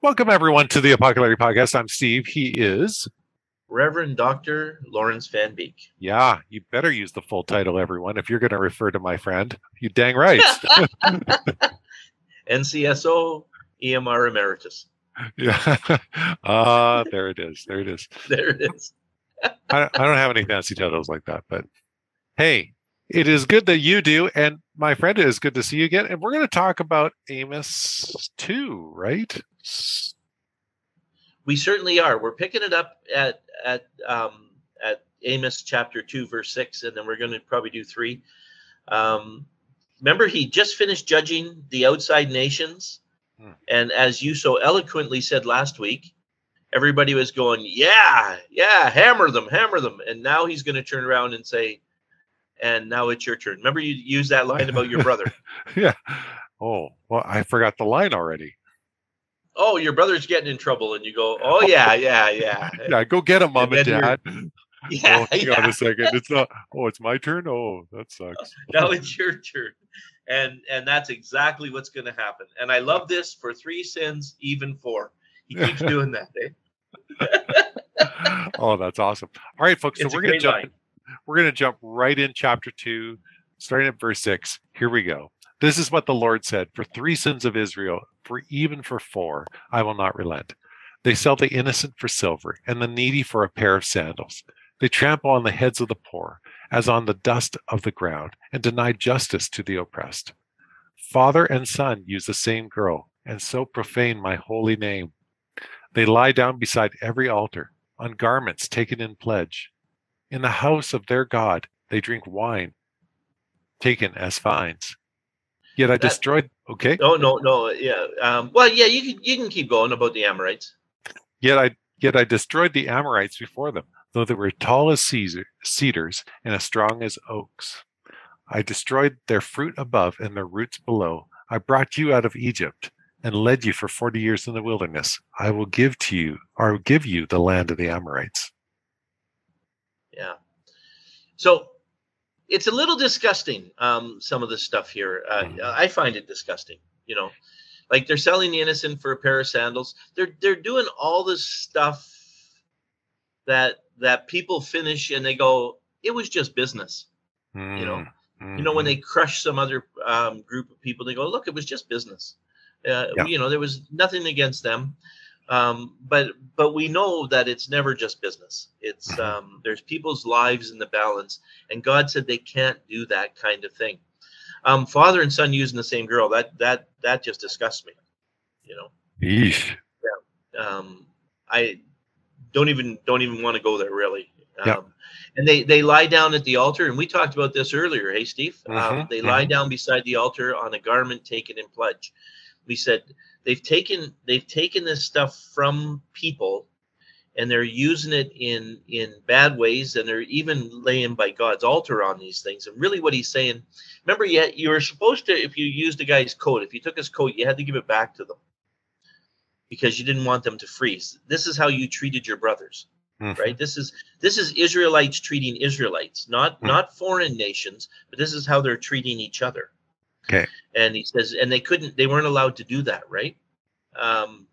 Welcome, everyone, to the Apocalypse Podcast. I'm Steve. He is Reverend Dr. Lawrence Van Beek. Yeah, you better use the full title, everyone, if you're going to refer to my friend. You dang right. NCSO EMR Emeritus. Yeah. Ah, uh, there it is. There it is. There it is. I, I don't have any fancy titles like that, but hey, it is good that you do. And my friend, it is good to see you again. And we're going to talk about Amos 2, right? We certainly are. We're picking it up at at um, at Amos chapter two, verse six, and then we're going to probably do three. Um, remember, he just finished judging the outside nations, hmm. and as you so eloquently said last week, everybody was going, "Yeah, yeah, hammer them, hammer them," and now he's going to turn around and say, "And now it's your turn." Remember, you used that line about your brother. yeah. Oh, well, I forgot the line already oh, your brother's getting in trouble, and you go, oh yeah, yeah, yeah, yeah, go get him, mom and, and dad. Yeah, oh, hang yeah. on a second. It's not. Oh, it's my turn. Oh, that sucks. now it's your turn, and and that's exactly what's going to happen. And I love this for three sins, even four. He keeps doing that. Eh? oh, that's awesome. All right, folks. It's so we're going to jump. Line. We're going to jump right in chapter two, starting at verse six. Here we go. This is what the Lord said For three sins of Israel, for even for four, I will not relent. They sell the innocent for silver, and the needy for a pair of sandals. They trample on the heads of the poor, as on the dust of the ground, and deny justice to the oppressed. Father and son use the same girl, and so profane my holy name. They lie down beside every altar, on garments taken in pledge. In the house of their God, they drink wine taken as fines. Yet I that, destroyed. Okay. No, no, no. Yeah. Um, well, yeah. You can you can keep going about the Amorites. Yet I yet I destroyed the Amorites before them, though they were tall as Caesar, cedars and as strong as oaks. I destroyed their fruit above and their roots below. I brought you out of Egypt and led you for forty years in the wilderness. I will give to you, or give you, the land of the Amorites. Yeah. So it's a little disgusting. Um, some of the stuff here, uh, mm-hmm. I find it disgusting. You know, like they're selling the innocent for a pair of sandals. They're they're doing all this stuff that that people finish and they go, it was just business. Mm-hmm. You know, mm-hmm. you know when mm-hmm. they crush some other um, group of people, they go, look, it was just business. Uh, yeah. You know, there was nothing against them. Um, but but we know that it's never just business. It's mm-hmm. um, there's people's lives in the balance, and God said they can't do that kind of thing. Um, father and son using the same girl that that that just disgusts me. You know. Yeesh. Yeah. Um, I don't even don't even want to go there really. Yeah. Um, and they they lie down at the altar, and we talked about this earlier. Hey, Steve. Um, mm-hmm. they lie mm-hmm. down beside the altar on a garment taken in pledge. We said they've taken they've taken this stuff from people and they're using it in in bad ways and they're even laying by god's altar on these things and really what he's saying remember yet you were supposed to if you used a guy's coat if you took his coat you had to give it back to them because you didn't want them to freeze this is how you treated your brothers mm-hmm. right this is this is israelites treating israelites not mm-hmm. not foreign nations but this is how they're treating each other Okay. And he says, and they couldn't, they weren't allowed to do that, right? Um,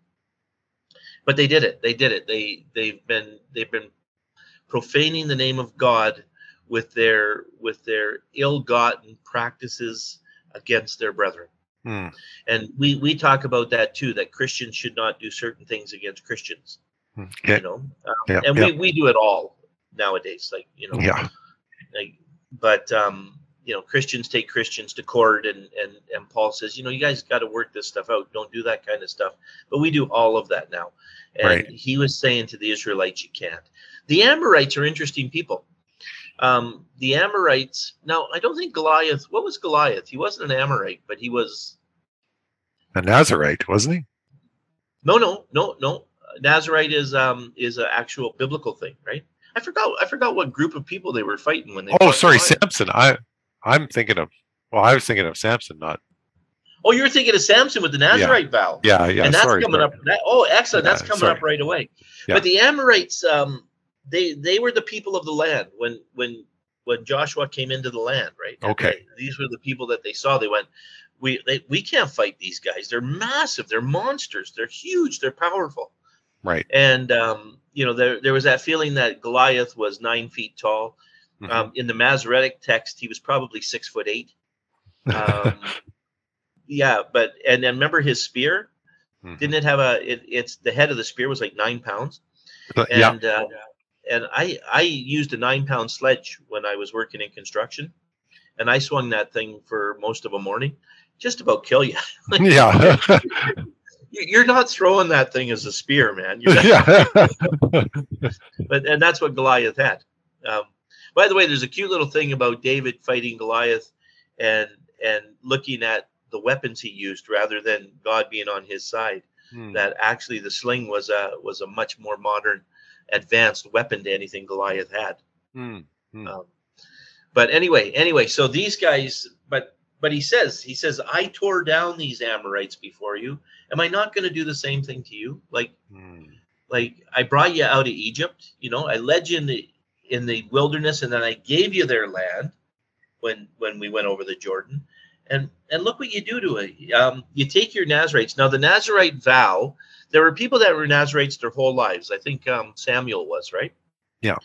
but they did it. They did it. They they've been they've been profaning the name of God with their with their ill-gotten practices against their brethren. Hmm. And we we talk about that too. That Christians should not do certain things against Christians. Hmm. Okay. You know, um, yeah, and yeah. we we do it all nowadays. Like you know, yeah. Like, but um, you know christians take christians to court and and and paul says you know you guys got to work this stuff out don't do that kind of stuff but we do all of that now and right. he was saying to the israelites you can't the amorites are interesting people um, the amorites now i don't think goliath what was goliath he wasn't an amorite but he was a nazarite wasn't he no no no no nazarite is um is an actual biblical thing right I forgot. I forgot what group of people they were fighting when they. Oh, sorry. Samson. I I'm thinking of. Well, I was thinking of Samson, not. Oh, you're thinking of Samson with the Nazarite yeah. vow. Yeah, yeah. And that's sorry, coming sorry. up. That, oh, excellent. Yeah, that's coming sorry. up right away. Yeah. But the Amorites, um, they they were the people of the land when when when Joshua came into the land, right? Okay. They, these were the people that they saw. They went, we they, we can't fight these guys. They're massive. They're monsters. They're huge. They're powerful. Right. And um, you know, there there was that feeling that Goliath was nine feet tall. Mhm. Um, in the Masoretic text, he was probably six foot eight. Um, yeah, but and then remember his spear? Mhm. Didn't it have a? It, it's the head of the spear was like nine pounds. But, yeah. And uh, and I I used a nine pound sledge when I was working in construction, and I swung that thing for most of a morning, just about kill you. yeah. You- You're not throwing that thing as a spear, man. Yeah. but and that's what Goliath had. Um, by the way, there's a cute little thing about David fighting Goliath, and and looking at the weapons he used rather than God being on his side. Hmm. That actually the sling was a was a much more modern, advanced weapon to anything Goliath had. Hmm. Um, but anyway, anyway, so these guys, but but he says he says I tore down these Amorites before you. Am I not going to do the same thing to you? Like Hmm. like I brought you out of Egypt, you know, I led you in the in the wilderness and then I gave you their land when when we went over the Jordan. And and look what you do to it. Um, you take your Nazarites. Now the Nazarite vow, there were people that were Nazarites their whole lives. I think um, Samuel was, right? Yeah.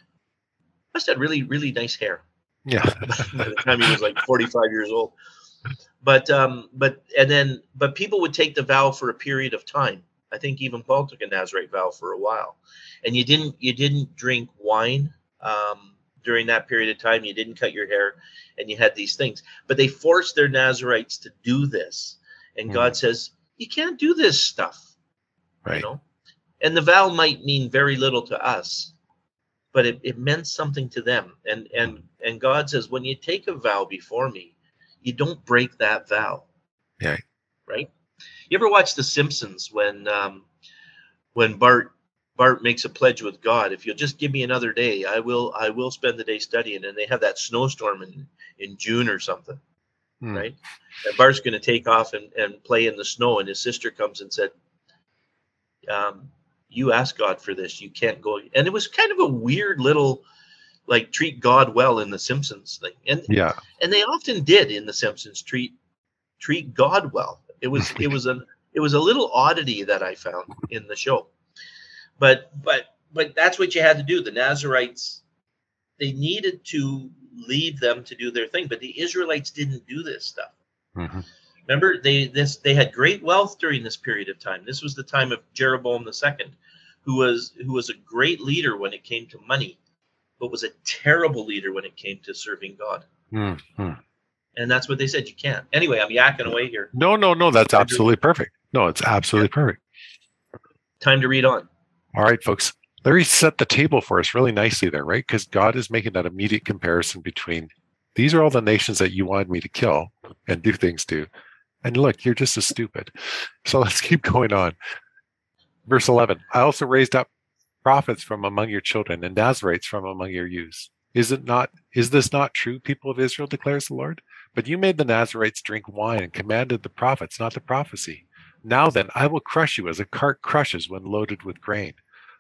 Must have really, really nice hair Yeah. by the time he was like 45 years old. But um, but and then but people would take the vow for a period of time. I think even Paul took a Nazarite vow for a while, and you didn't you didn't drink wine um, during that period of time. You didn't cut your hair, and you had these things. But they forced their Nazarites to do this, and Hmm. God says you can't do this stuff. Right. You know, and the vow might mean very little to us, but it, it meant something to them. And and and God says when you take a vow before me, you don't break that vow. Yeah. Right. You ever watch The Simpsons when um, when Bart Bart makes a pledge with God? If you'll just give me another day, I will I will spend the day studying. And they have that snowstorm in in June or something Hmm. right? And Bart's going to take off and, and play in the snow, and his sister comes and said, um, "You asked God for this. You can't go." And it was kind of a weird little, like treat God well in the Simpsons thing, and Yeah. and they often did in the Simpsons treat treat God well. It was it was a it was a little oddity that I found in the show, but but but that's what you had to do. The Nazarites they needed to leave them to do their thing, but the Israelites didn't do this stuff. Mhm. Remember, they this they had great wealth during this period of time. This was the time of Jeroboam II, who was who was a great leader when it came to money, but was a terrible leader when it came to serving God. Hmm. Hmm. And that's what they said. You can't. Anyway, I'm yakking away here. No, no, no. That's absolutely perfect. No, it's absolutely perfect. Time to read on. All right, folks. Larry set the table for us really nicely there, right? Because God is making that immediate comparison between these are all the nations that you wanted me to kill and do things to. And look, you're just as stupid. So let's keep going on. Verse 11 I also raised up prophets from among your children and Nazarites from among your youths. Is it not, is this not true, people of Israel, declares the Lord? But you made the Nazarites drink wine and commanded the prophets not to prophesy. Now then, I will crush you as a cart crushes when loaded with grain.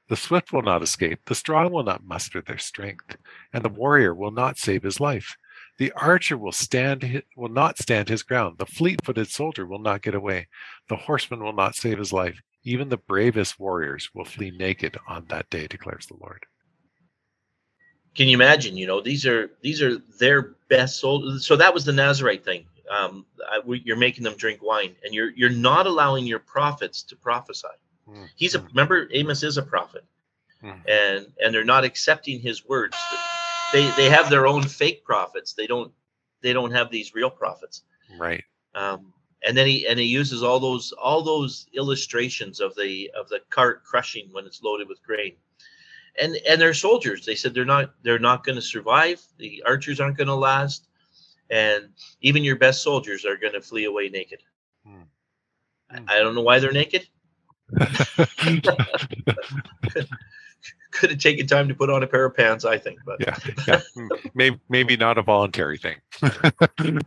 The swift will not escape, the strong will not muster their strength, and the warrior will not save his life. The archer will stand will not stand his ground. The fleet-footed soldier will not get away. The horseman will not save his life. Even the bravest warriors will flee naked on that day, declares the Lord. Can you imagine? You know, these are these are their best soldiers. So that was the Nazarite thing. Um, you're making them drink wine, and you're you're not allowing your prophets to prophesy. Mm, He's a mm, remember Amos is a prophet, mm. and and they're not accepting his words. They they have their own fake prophets. They don't they don't have these real prophets. Right. Um, and then he and he uses all those all those illustrations of the of the cart crushing when it's loaded with grain. And and they're soldiers. They said they're not they're not going to survive. The archers aren't going to last, and even your best soldiers are going to flee away naked. Hmm. I I don't know why they're naked. Could have taken time to put on a pair of pants, I think. But yeah. Yeah. Mm, Maybe, maybe not a voluntary thing.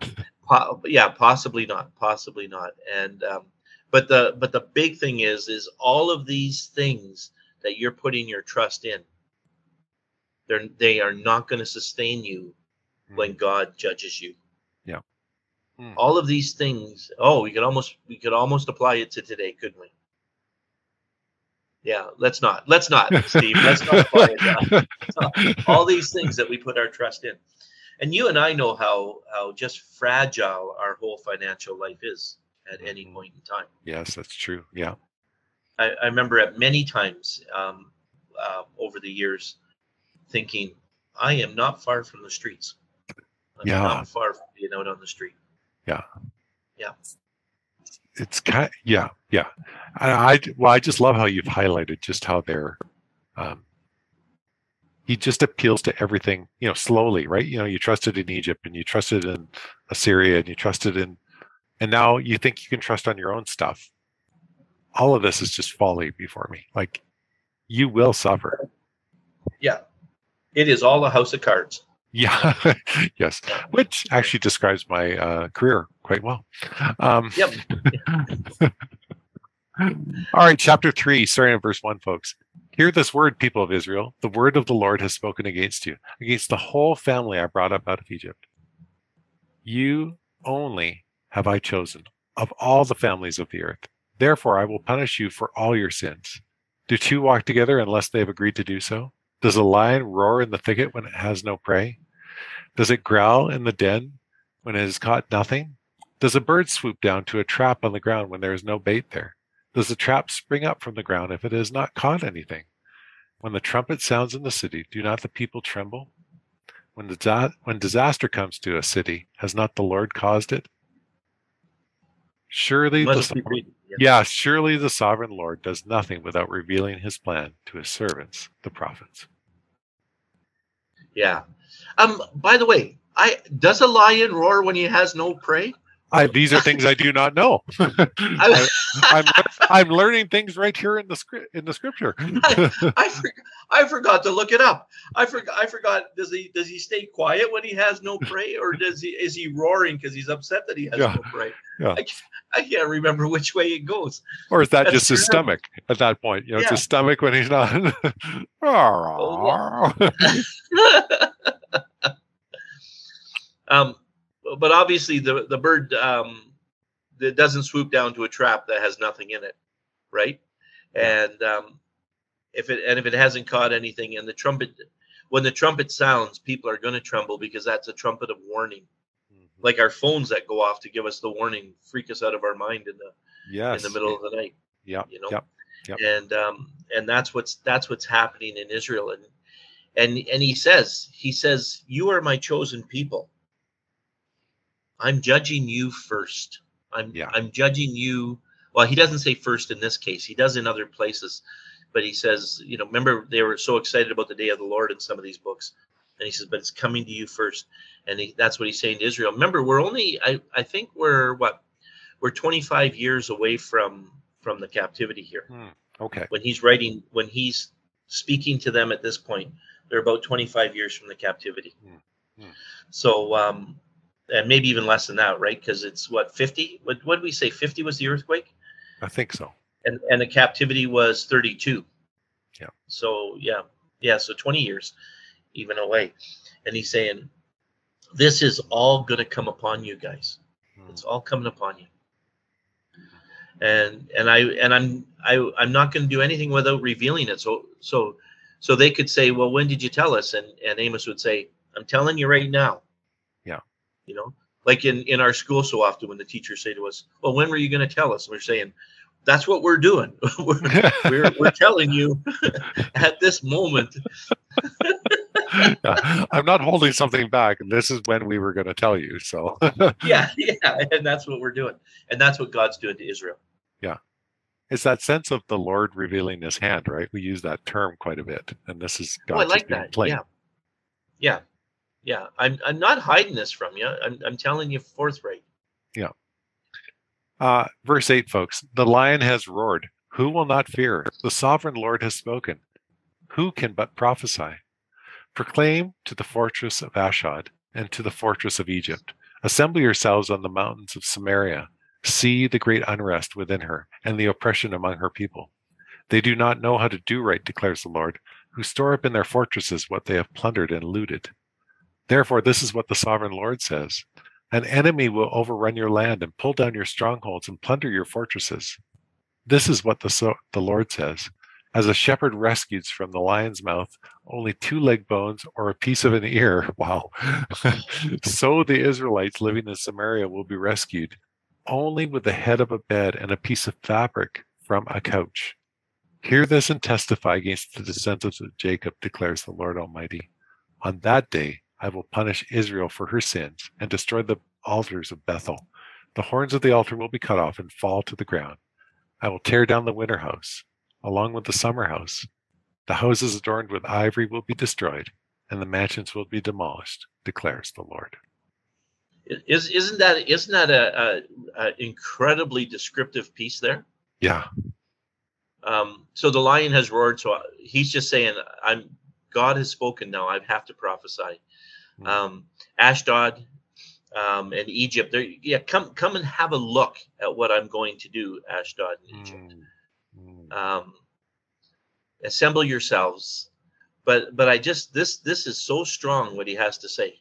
Po- yeah, possibly not, possibly not. And um, but the but the big thing is is all of these things that you're putting your trust in. They're they are not going to sustain you when God judges you. Yeah. Hmm. All of these things. Oh, we could almost we could almost apply it to today, couldn't we? Yeah, let's not. Let's not, Steve. let's not apply it. All these things that we put our trust in, and you and I know how how just fragile our whole financial life is at any mm-hmm. point in time. Yes, that's true. Yeah, I, I remember at many times um, uh, over the years thinking, I am not far from the streets. I'm yeah. not far from being out on the street. Yeah. Yeah. It's kind of, yeah, yeah. I, I well, I just love how you've highlighted just how they're um, he just appeals to everything, you know, slowly, right? You know, you trusted in Egypt and you trusted in Assyria and you trusted in, and now you think you can trust on your own stuff. All of this is just folly before me. Like, you will suffer. Yeah, it is all a house of cards. Yeah, yes, which actually describes my uh, career quite well. Um, yep. all right, chapter three, starting at verse one, folks. Hear this word, people of Israel. The word of the Lord has spoken against you, against the whole family I brought up out of Egypt. You only have I chosen of all the families of the earth. Therefore, I will punish you for all your sins. Do two walk together unless they have agreed to do so? Does a lion roar in the thicket when it has no prey? Does it growl in the den when it has caught nothing? Does a bird swoop down to a trap on the ground when there is no bait there? Does the trap spring up from the ground if it has not caught anything? When the trumpet sounds in the city, do not the people tremble? When, the, when disaster comes to a city, has not the Lord caused it? Surely the, yeah. yeah, surely the sovereign Lord does nothing without revealing his plan to his servants, the prophets. Yeah. Um. By the way, I does a lion roar when he has no prey? I, these are things I do not know. I, am I'm, I'm learning things right here in the script in the scripture. I, I, for, I, forgot to look it up. I forgot. I forgot. Does he does he stay quiet when he has no prey, or does he is he roaring because he's upset that he has yeah. no prey? Yeah. I, I, can't remember which way it goes. Or is that That's just his stomach at that point? You know, yeah. it's his stomach when he's not. oh, um but obviously the the bird um, that doesn't swoop down to a trap that has nothing in it, right? And um, if it and if it hasn't caught anything, and the trumpet, when the trumpet sounds, people are going to tremble because that's a trumpet of warning, mm-hmm. like our phones that go off to give us the warning, freak us out of our mind in the yes. in the middle of the night. Yeah, you know. Yep. Yep. And um, and that's what's that's what's happening in Israel, and and and he says he says you are my chosen people I'm judging you first. I'm yeah. I'm judging you. Well, he doesn't say first in this case. He does in other places, but he says, you know, remember they were so excited about the day of the Lord in some of these books, and he says, but it's coming to you first, and he, that's what he's saying to Israel. Remember, we're only I I think we're what we're 25 years away from from the captivity here. Hmm. Okay. When he's writing, when he's speaking to them at this point, they're about 25 years from the captivity. Hmm. Hmm. So um, and maybe even less than that, right? Because it's what 50. What what did we say? 50 was the earthquake. I think so. And and the captivity was 32. Yeah. So yeah, yeah. So 20 years, even away, and he's saying, "This is all going to come upon you guys. Hmm. It's all coming upon you." And and I and I'm I I'm not going to do anything without revealing it. So so so they could say, "Well, when did you tell us?" And and Amos would say, "I'm telling you right now." You know? Like in in our school so often when the teachers say to us well when were you going to tell us? And we're saying that's what we're doing. We're, we're, we're telling you at this moment. Yeah, i'm not holding something back. This is when we were going to tell you so. Yeah yeah and that's what we're doing. And that's what god's doing to israel. Yeah. It's that sense of the lord revealing his hand right? We use that term quite a bit and this is god oh, I like that. Plain. yeah. Yeah yeah i'm i'm not hiding this from you i'm, I'm telling you forthright yeah. Uh verse 8 folks. The lion has roared. Who will not fear? The sovereign lord has spoken. Who can but prophesy? Proclaim to the fortress of ashdod and to the fortress of egypt. Assemble yourselves on the mountains of samaria. See the great unrest within her and the oppression among her people. They do not know how to do right declares the lord who store up in their fortresses what they have plundered and looted Therefore, this is what the sovereign Lord says An enemy will overrun your land and pull down your strongholds and plunder your fortresses. This is what the, so, the Lord says. As a shepherd rescues from the lion's mouth only two leg bones or a piece of an ear, wow, so the Israelites living in Samaria will be rescued only with the head of a bed and a piece of fabric from a couch. Hear this and testify against the descendants of Jacob, declares the Lord Almighty. On that day, I will punish Israel for her sins and destroy the altars of Bethel. The horns of the altar will be cut off and fall to the ground. I will tear down the winter house, along with the summer house. The houses adorned with ivory will be destroyed, and the mansions will be demolished, declares the Lord. Is isn't that isn't that a, a, a incredibly descriptive piece there? Yeah. Um, so the lion has roared. So he's just saying, "I'm God has spoken now. I have to prophesy." Mm. Um, Ashdod um, and Egypt. There, yeah, come come and have a look at what I'm going to do, Ashdod and Egypt. Mm. Um, assemble yourselves. But but I just this this is so strong what he has to say.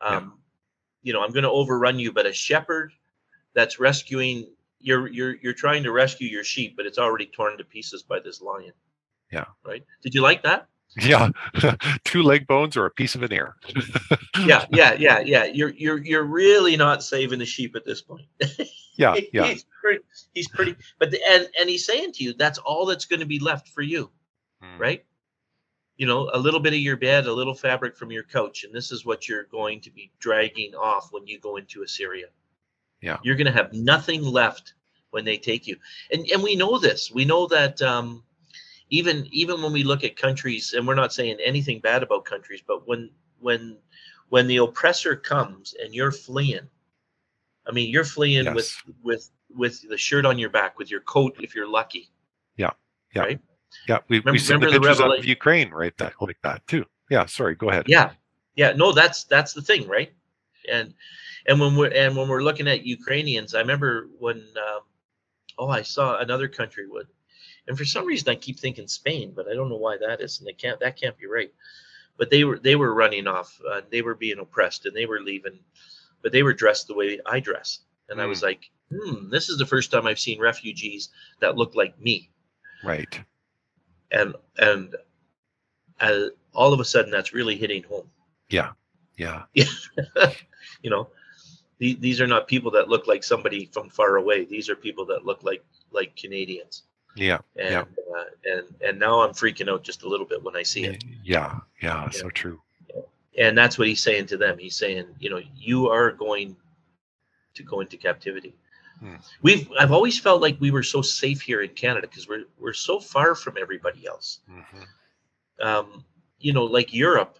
Um, yeah. You know, I'm going to overrun you, but a shepherd that's rescuing you're you're you're trying to rescue your sheep, but it's already torn to pieces by this lion. Yeah. Right. Did you like that? Yeah, two leg bones or a piece of an ear. yeah, yeah, yeah, yeah. You're you're you're really not saving the sheep at this point. yeah, yeah. He's pretty, he's pretty, but the, and and he's saying to you, that's all that's going to be left for you, mm. right? You know, a little bit of your bed, a little fabric from your couch, and this is what you're going to be dragging off when you go into Assyria. Yeah, you're going to have nothing left when they take you, and and we know this. We know that. um even even when we look at countries and we're not saying anything bad about countries but when when when the oppressor comes and you're fleeing i mean you're fleeing yes. with with with the shirt on your back with your coat if you're lucky. Yeah yeah. Right? yeah we, remember, we the pictures of ukraine right that like that too. Yeah sorry go ahead. Yeah yeah no that's that's the thing right? And and when we're and when we're looking at ukrainians i remember when um, oh i saw another country would and for some reason, I keep thinking Spain, but I don't know why that is, and they can't. That can't be right. But they were they were running off. Uh, they were being oppressed, and they were leaving. But they were dressed the way I dress, and mm. I was hmm. like, hmm, this is the first time I've seen refugees that look like me. Right. And and uh, all of a sudden, that's really hitting home. Yeah. Yeah. you know, these are not people that look like somebody from far away. These are people that look like like Canadians. Yeah. And, yeah. Uh, and and now I'm freaking out just a little bit when I see it. Yeah. Yeah. yeah. So true. And that's what he's saying to them. He's saying, you know, you are going to go into captivity. Hmm. We've I've always felt like we were so safe here in Canada because we're we're so far from everybody else. Mm-hmm. Um, you know, like Europe,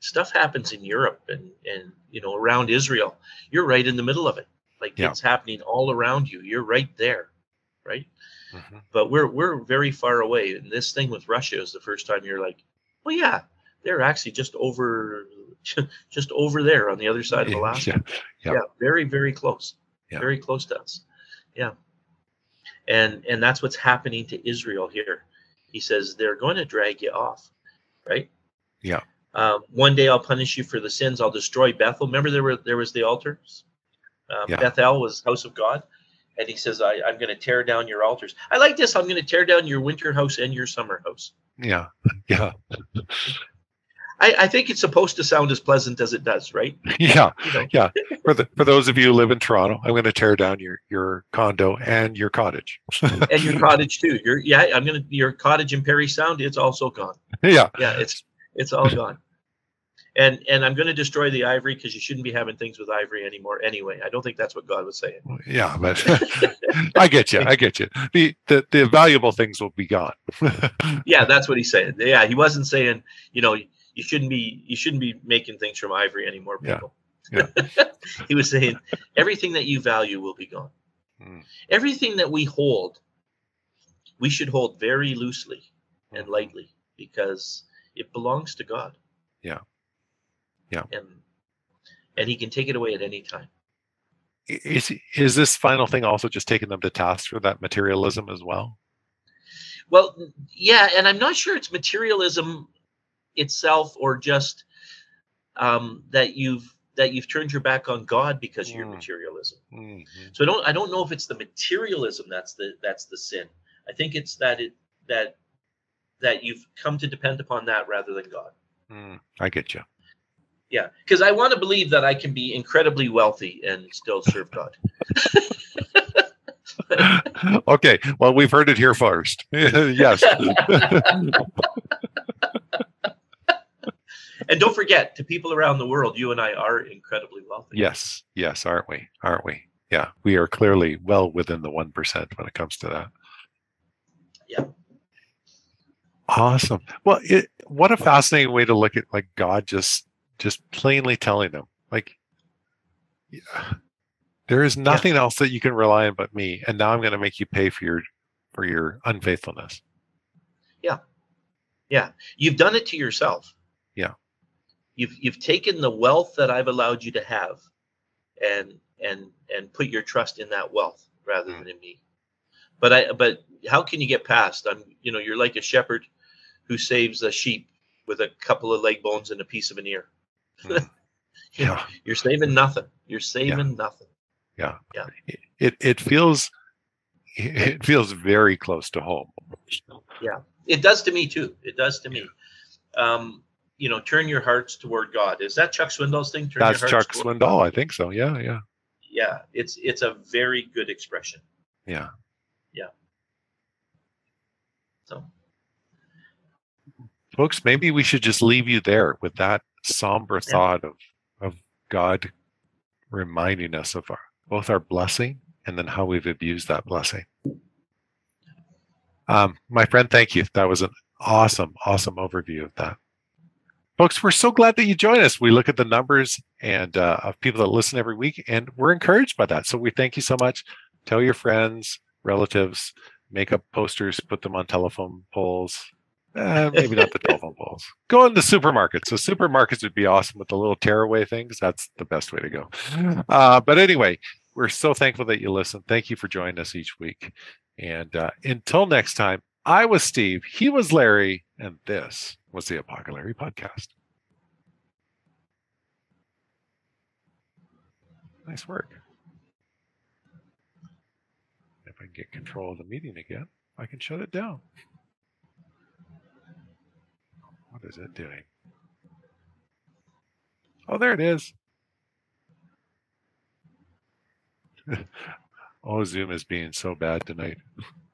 stuff happens in Europe and and you know around Israel. You're right in the middle of it. Like yeah. it's happening all around you. You're right there, right? Mm-hmm. But we're we're very far away. And this thing with Russia is the first time you're like, well, yeah, they're actually just over just over there on the other side of Alaska. Yeah, yeah. yeah very very close. Yeah. Very close to us. Yeah. And and that's what's happening to Israel here. He says they're going to drag you off, right? Yeah. Um, one day I'll punish you for the sins. I'll destroy Bethel. Remember there were there was the altars. Um, yeah. Bethel was house of God and he says, I, am going to tear down your altars. I like this. I'm going to tear down your winter house and your summer house. Yeah. Yeah. I, I, think it's supposed to sound as pleasant as it does, right? Yeah. You know? Yeah. For the for those of you who live in Toronto, I'm going to tear down your your condo and your cottage. and your cottage too. Your yeah, I'm going to your cottage in Parry Sound, it's also gone. Yeah. Yeah, it's it's all gone and and I'm going to destroy the ivory because you shouldn't be having things with ivory anymore. Anyway, I don't think that's what God was saying. Yeah, but I get you. I get you. The, the the valuable things will be gone. yeah, that's what he's saying. Yeah, he wasn't saying you know you shouldn't be you shouldn't be making things from ivory anymore, people. Yeah. yeah. he was saying everything that you value will be gone. Hmm. Everything that we hold, we should hold very loosely and hmm. lightly because it belongs to God. Yeah. Yeah. And and he can take it away at any time. Is is this final thing also just taking them to task for that materialism as well? Well, yeah, and I'm not sure it's materialism itself or just um, that you've that you've turned your back on God because of your Mm. materialism. Mhm. So I don't I don't know if it's the materialism that's the that's the sin. I think it's that it that that you've come to depend upon that rather than God. Mm, I get you. Yeah, because I want to believe that I can be incredibly wealthy and still serve God. okay. Well, we've heard it here first. yes. And don't forget, to people around the world, you and I are incredibly wealthy. yes. Yes. Aren't we? Aren't we? Yeah. We are clearly well within the 1% when it comes to that. Yeah. Awesome. Well, it, what a fascinating way to look at like God just just plainly telling them like yeah, there is nothing else that you can rely on but me and now I'm going to make you pay for your for your unfaithfulness. Yeah, yeah, you've done it to yourself. Yeah. You've you've taken the wealth that I've allowed you to have, and and and put your trust in that wealth rather Mm. than in me. But I but how can you get past? I'm you know you're like a shepherd who saves a sheep with a couple of leg bones and a piece of an ear. Mm. Yeah. You're saving nothing. You're saving nothing. Yeah. Yeah. It it feels it feels very close to home. Yeah. It does to me too. It does to me. Um, you know, turn your hearts toward God. Is that Chuck Swindoll's thing? Turn That's Chuck Swindoll, I think so. Yeah, yeah. yeah it's it's a very good expression Yeah. Yeah. so folks maybe we should just leave you there with that somber thought of of god reminding us of our both our blessing and then how we've abused that blessing. Um, my friend thank you. That was an awesome awesome overview of that. Folks we're so glad that you join us. We look at the numbers and uh, of people that listen every week and we're encouraged by that. So we thank you so much. Tell your friends relatives make up posters put them on telephone poles uh, maybe not the telephone poles. Go in the supermarkets. So supermarkets would be awesome with the little tearaway things. That's the best way to go. Uh, but anyway, we're so thankful that you listen. Thank you for joining us each week. And uh, until next time, I was Steve. He was Larry, and this was the Apocalypse Podcast. Nice work. If I can get control of the meeting again, I can shut it down. What is it doing? Oh, there it is. oh, Zoom is being so bad tonight.